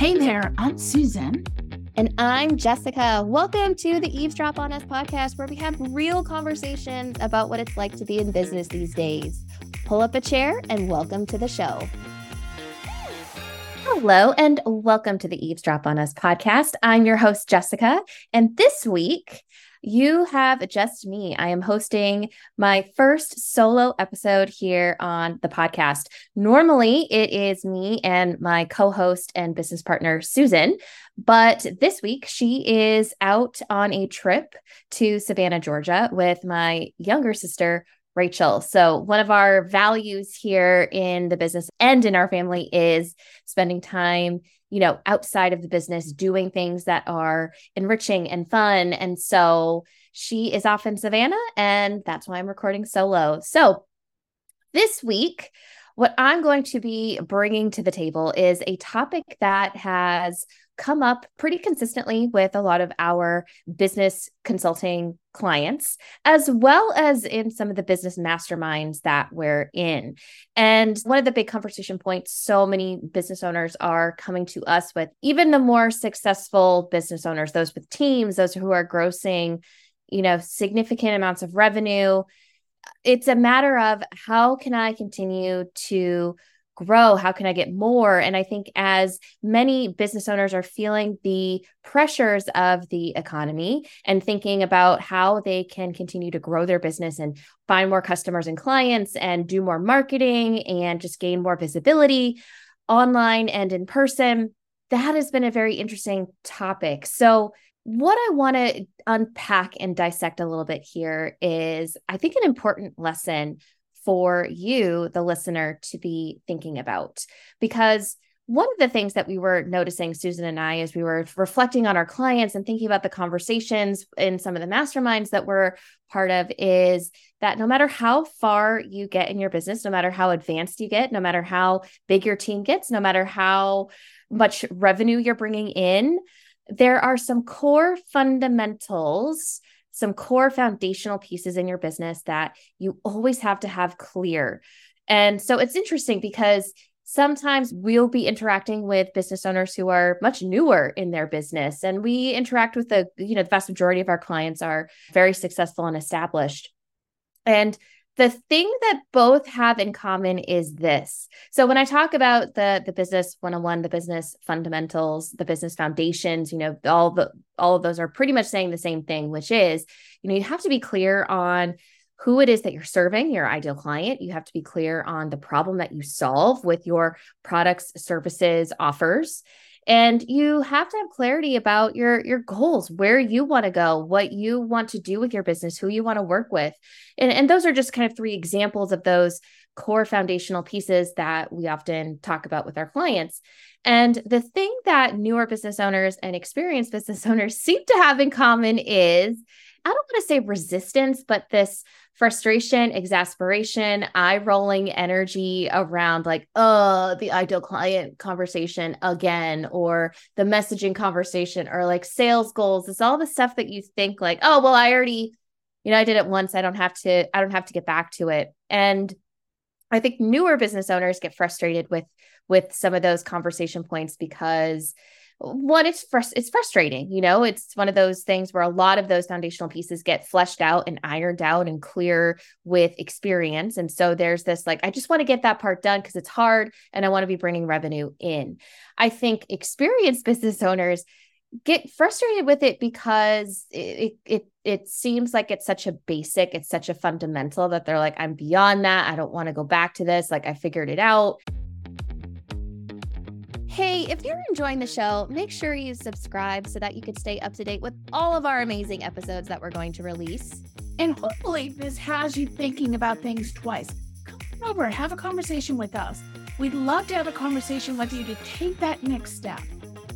Hey there, I'm Susan. And I'm Jessica. Welcome to the Eavesdrop on Us podcast, where we have real conversations about what it's like to be in business these days. Pull up a chair and welcome to the show. Hello, and welcome to the Eavesdrop on Us podcast. I'm your host, Jessica. And this week, you have just me. I am hosting my first solo episode here on the podcast. Normally, it is me and my co host and business partner, Susan. But this week, she is out on a trip to Savannah, Georgia with my younger sister, Rachel. So, one of our values here in the business and in our family is spending time you know, outside of the business, doing things that are enriching and fun. And so she is off in Savannah, and that's why I'm recording solo. So this week, what I'm going to be bringing to the table is a topic that has come up pretty consistently with a lot of our business consulting clients, as well as in some of the business masterminds that we're in. And one of the big conversation points so many business owners are coming to us with, even the more successful business owners, those with teams, those who are grossing, you know, significant amounts of revenue. It's a matter of how can I continue to grow? How can I get more? And I think as many business owners are feeling the pressures of the economy and thinking about how they can continue to grow their business and find more customers and clients and do more marketing and just gain more visibility online and in person, that has been a very interesting topic. So, what I want to unpack and dissect a little bit here is I think an important lesson for you, the listener, to be thinking about. Because one of the things that we were noticing, Susan and I, as we were reflecting on our clients and thinking about the conversations in some of the masterminds that we're part of, is that no matter how far you get in your business, no matter how advanced you get, no matter how big your team gets, no matter how much revenue you're bringing in, there are some core fundamentals some core foundational pieces in your business that you always have to have clear. And so it's interesting because sometimes we'll be interacting with business owners who are much newer in their business and we interact with the you know the vast majority of our clients are very successful and established and the thing that both have in common is this. So when I talk about the the business 101, the business fundamentals, the business foundations, you know, all the all of those are pretty much saying the same thing, which is, you know, you have to be clear on who it is that you're serving, your ideal client. You have to be clear on the problem that you solve with your products, services, offers and you have to have clarity about your your goals where you want to go what you want to do with your business who you want to work with. And, and those are just kind of three examples of those core foundational pieces that we often talk about with our clients. And the thing that newer business owners and experienced business owners seem to have in common is I don't want to say resistance, but this frustration, exasperation, eye rolling energy around like, uh, the ideal client conversation again, or the messaging conversation, or like sales goals. It's all the stuff that you think like, oh, well, I already, you know, I did it once. I don't have to, I don't have to get back to it. And I think newer business owners get frustrated with with some of those conversation points because one it's frust- it's frustrating you know? It's one of those things where a lot of those foundational pieces get fleshed out and ironed out and clear with experience. And so there's this like i just want to get that part done because it's hard and i want to be bringing revenue in. I think experienced business owners get frustrated with it because it, it it seems like it's such a basic it's such a fundamental that they're like i'm beyond that. I don't want to go back to this. Like i figured it out Hey, if you're enjoying the show, make sure you subscribe so that you can stay up to date with all of our amazing episodes that we're going to release. And hopefully, this has you thinking about things twice. Come over, have a conversation with us. We'd love to have a conversation with you to take that next step.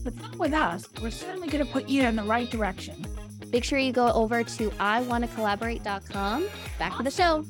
But not with us, we're certainly going to put you in the right direction. Make sure you go over to iwannacollaborate.com. Back to the show.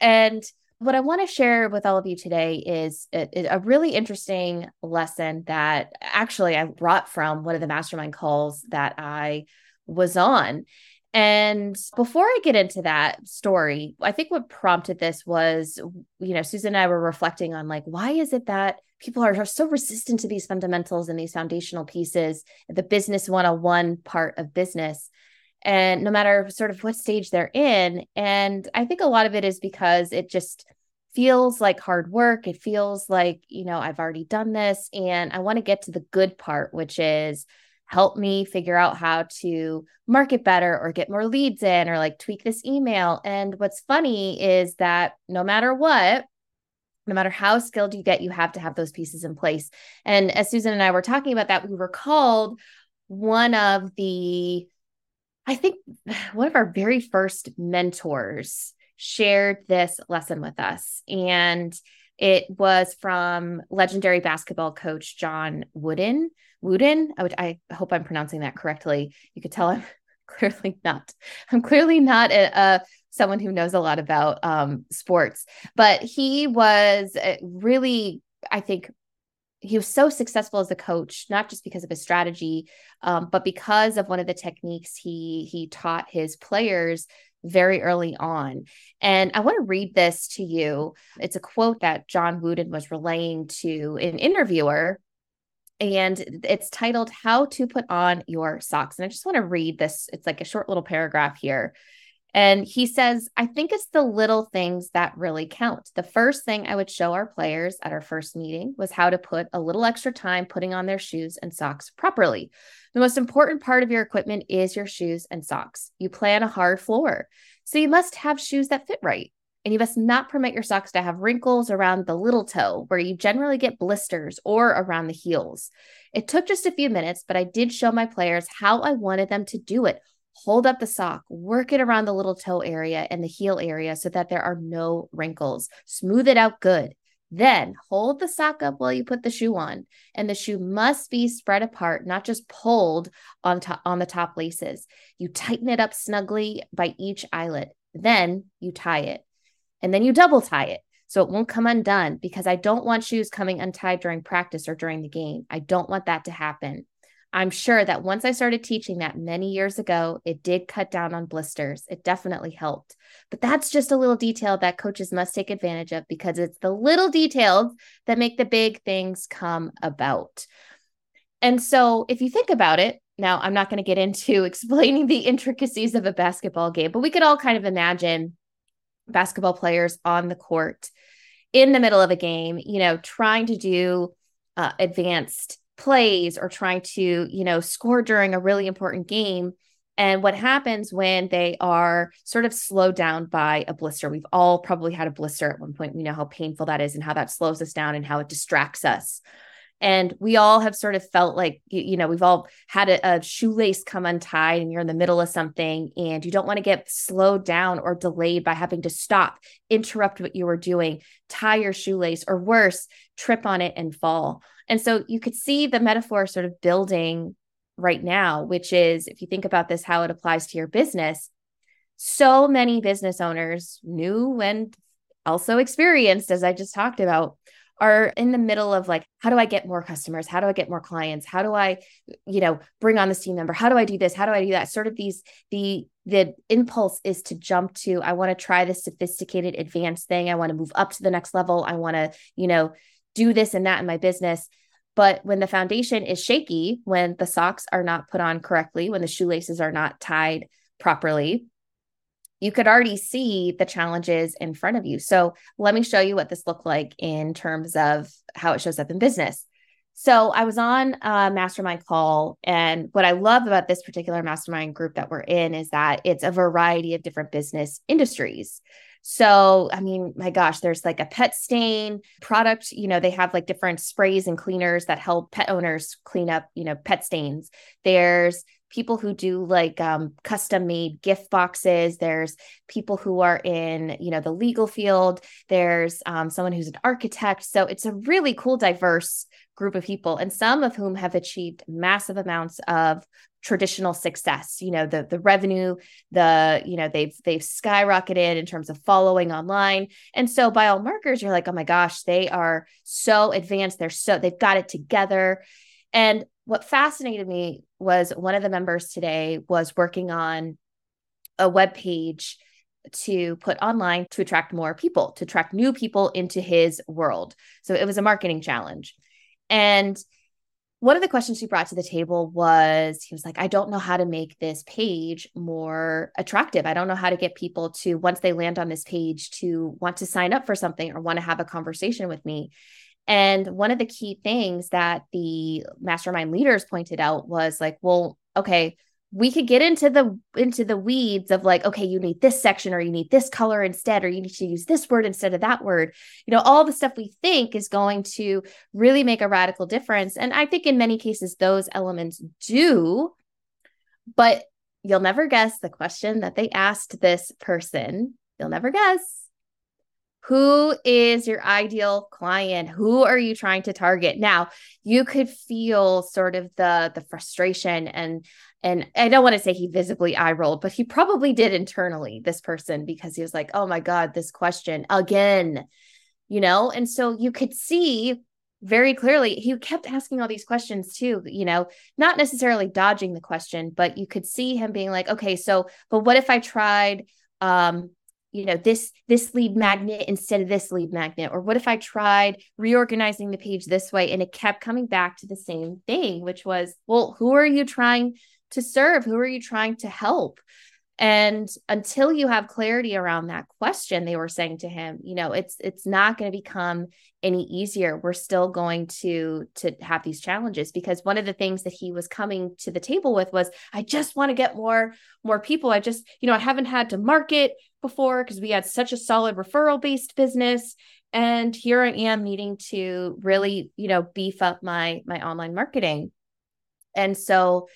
And what I want to share with all of you today is a, a, really interesting lesson that actually I brought from one of the mastermind calls that I was on. And before I get into that story, I think what prompted this was, you know, Susan and I were reflecting on like, why is it that people are, are so resistant to these fundamentals and these foundational pieces, the business 101 part of business? And no matter sort of what stage they're in. And I think a lot of it is because it just feels like hard work. It feels like, you know, I've already done this. And I want to get to the good part, which is, help me figure out how to market better or get more leads in or like tweak this email. And what's funny is that no matter what, no matter how skilled you get, you have to have those pieces in place. And as Susan and I were talking about that, we recalled one of the, I think, one of our very first mentors shared this lesson with us. And it was from legendary basketball coach John Wooden. Wooden, I, I hope I'm pronouncing that correctly. You could tell I'm clearly not. I'm clearly not a, a someone who knows a lot about um, sports, but he was really, I think, he was so successful as a coach, not just because of his strategy, um, but because of one of the techniques he he taught his players very early on. And I want to read this to you. It's a quote that John Wooden was relaying to an interviewer. And it's titled How to Put On Your Socks. And I just want to read this. It's like a short little paragraph here. And he says, I think it's the little things that really count. The first thing I would show our players at our first meeting was how to put a little extra time putting on their shoes and socks properly. The most important part of your equipment is your shoes and socks. You play on a hard floor, so you must have shoes that fit right. And you must not permit your socks to have wrinkles around the little toe where you generally get blisters or around the heels. It took just a few minutes, but I did show my players how I wanted them to do it hold up the sock, work it around the little toe area and the heel area so that there are no wrinkles. Smooth it out good. Then hold the sock up while you put the shoe on, and the shoe must be spread apart, not just pulled on top on the top laces. You tighten it up snugly by each eyelet. Then you tie it, and then you double tie it so it won't come undone because I don't want shoes coming untied during practice or during the game. I don't want that to happen. I'm sure that once I started teaching that many years ago, it did cut down on blisters. It definitely helped. But that's just a little detail that coaches must take advantage of because it's the little details that make the big things come about. And so, if you think about it, now I'm not going to get into explaining the intricacies of a basketball game, but we could all kind of imagine basketball players on the court in the middle of a game, you know, trying to do uh, advanced plays or trying to, you know, score during a really important game. And what happens when they are sort of slowed down by a blister? We've all probably had a blister at one point. We know how painful that is and how that slows us down and how it distracts us. And we all have sort of felt like, you know, we've all had a, a shoelace come untied and you're in the middle of something and you don't want to get slowed down or delayed by having to stop, interrupt what you were doing, tie your shoelace, or worse, trip on it and fall. And so you could see the metaphor sort of building right now, which is if you think about this, how it applies to your business, so many business owners, new and also experienced, as I just talked about, are in the middle of like, how do I get more customers? How do I get more clients? How do I, you know, bring on this team member? How do I do this? How do I do that? Sort of these, the, the impulse is to jump to, I want to try this sophisticated advanced thing. I want to move up to the next level. I want to, you know, do this and that in my business. But when the foundation is shaky, when the socks are not put on correctly, when the shoelaces are not tied properly, you could already see the challenges in front of you. So let me show you what this looked like in terms of how it shows up in business. So I was on a mastermind call, and what I love about this particular mastermind group that we're in is that it's a variety of different business industries. So, I mean, my gosh, there's like a pet stain product. You know, they have like different sprays and cleaners that help pet owners clean up, you know, pet stains. There's people who do like um, custom made gift boxes. There's people who are in you know the legal field. There's um, someone who's an architect. So it's a really cool diverse group of people and some of whom have achieved massive amounts of traditional success. You know the the revenue the you know they've they've skyrocketed in terms of following online. And so by all markers you're like oh my gosh they are so advanced. They're so they've got it together. And what fascinated me was one of the members today was working on a web page to put online to attract more people, to attract new people into his world. So it was a marketing challenge. And one of the questions he brought to the table was he was like, I don't know how to make this page more attractive. I don't know how to get people to, once they land on this page, to want to sign up for something or want to have a conversation with me. And one of the key things that the mastermind leaders pointed out was like, well, okay, we could get into the into the weeds of like okay you need this section or you need this color instead or you need to use this word instead of that word. You know all the stuff we think is going to really make a radical difference. And i think in many cases those elements do but you'll never guess the question that they asked this person. You'll never guess who is your ideal client? Who are you trying to target? Now you could feel sort of the the frustration and and i don't want to say he visibly eye rolled but he probably did internally this person because he was like oh my god this question again you know? And so you could see very clearly he kept asking all these questions too you know? Not necessarily dodging the question but you could see him being like okay so but what if i tried um you know this this lead magnet instead of this lead magnet? Or what if i tried reorganizing the page this way and it kept coming back to the same thing which was well who are you trying to serve? Who are you trying to help and until you have clarity around that question they were saying to him you know it's it's not going to become any easier. We're still going to to have these challenges because one of the things that he was coming to the table with was i just want to get more more people. I just you know i haven't had to market before because we had such a solid referral based business. And here i am needing to really you know beef up my my online marketing. And so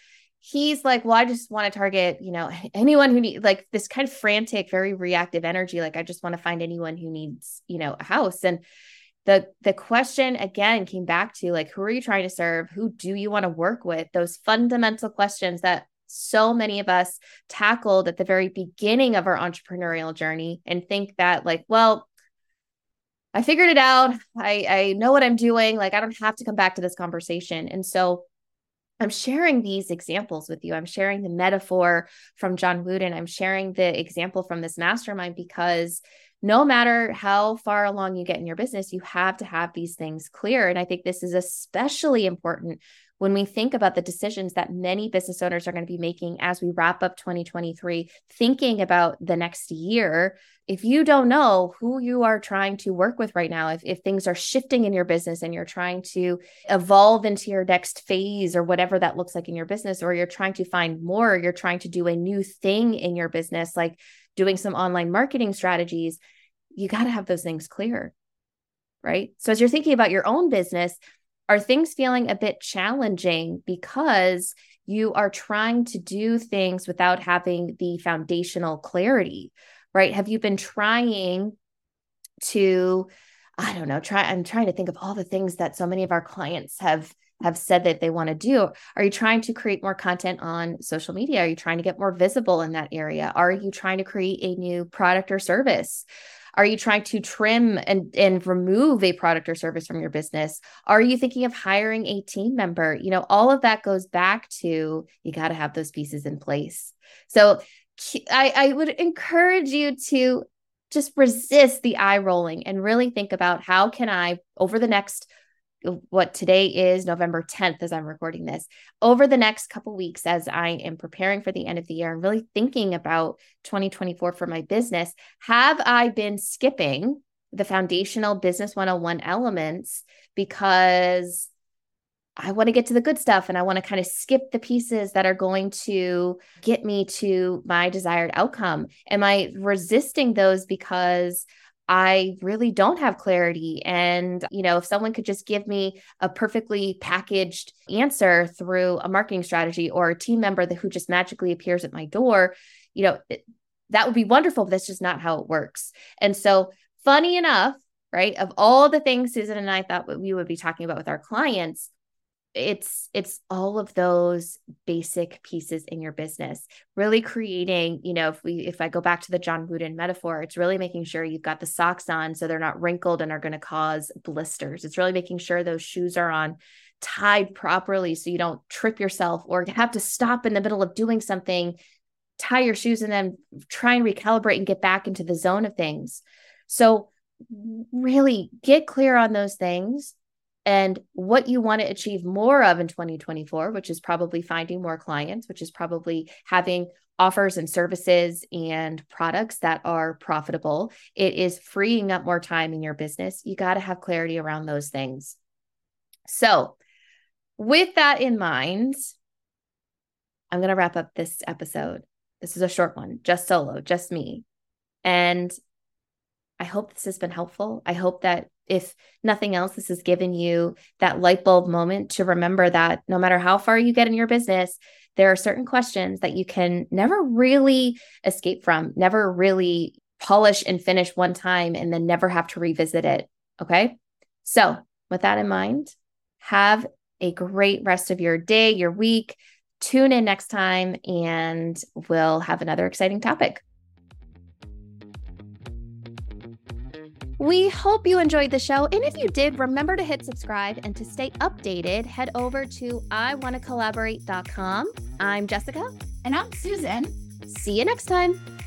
he's like, well, I just want to target, you know, anyone who needs like this kind of frantic, very reactive energy. Like, I just want to find anyone who needs, you know, a house. And the the question again came back to like, who are you trying to serve? Who do you want to work with? Those fundamental questions that so many of us tackled at the very beginning of our entrepreneurial journey and think that like, well, I figured it out. I I know what I'm doing. Like I don't have to come back to this conversation. And so I'm sharing these examples with you. I'm sharing the metaphor from John Wooden. I'm sharing the example from this mastermind because no matter how far along you get in your business, you have to have these things clear. And I think this is especially important when we think about the decisions that many business owners are going to be making as we wrap up 2023, thinking about the next year, if you don't know who you are trying to work with right now, if, if things are shifting in your business and you're trying to evolve into your next phase or whatever that looks like in your business, or you're trying to find more, you're trying to do a new thing in your business, like doing some online marketing strategies, you got to have those things clear. Right. So, as you're thinking about your own business, are things feeling a bit challenging because you are trying to do things without having the foundational clarity, right? Have you been trying to, I don't know, try, I'm trying to think of all the things that so many of our clients have have said that they want to do. Are you trying to create more content on social media? Are you trying to get more visible in that area? Are you trying to create a new product or service are you trying to trim and, and remove a product or service from your business? Are you thinking of hiring a team member? You know, all of that goes back to you got to have those pieces in place. So I, I would encourage you to just resist the eye rolling and really think about how can I, over the next what today is November 10th as I'm recording this over the next couple weeks as I am preparing for the end of the year and really thinking about 2024 for my business have I been skipping the foundational business 101 elements because I want to get to the good stuff and I want to kind of skip the pieces that are going to get me to my desired outcome? Am I resisting those because I really don't have clarity. And, you know, if someone could just give me a perfectly packaged answer through a marketing strategy or a team member that, who just magically appears at my door, you know, it, that would be wonderful, but that's just not how it works. And so, funny enough, right, of all the things Susan and I thought we would be talking about with our clients, it's it's all of those basic pieces in your business really creating you know if we if i go back to the john wooden metaphor it's really making sure you've got the socks on so they're not wrinkled and are going to cause blisters it's really making sure those shoes are on tied properly so you don't trip yourself or have to stop in the middle of doing something tie your shoes and then try and recalibrate and get back into the zone of things. So, really get clear on those things and what you want to achieve more of in 2024, which is probably finding more clients, which is probably having offers and services and products that are profitable. It is freeing up more time in your business. You got to have clarity around those things. So, with that in mind, I'm going to wrap up this episode. This is a short one, just solo, just me. And I hope this has been helpful. I hope that if nothing else, this has given you that light bulb moment to remember that no matter how far you get in your business, there are certain questions that you can never really escape from, never really polish and finish one time, and then never have to revisit it. Okay. So, with that in mind, have a great rest of your day, your week. Tune in next time, and we'll have another exciting topic. We hope you enjoyed the show. And if you did, remember to hit subscribe and to stay updated, head over to iwannacollaborate.com. I'm Jessica. And I'm Susan. See you next time.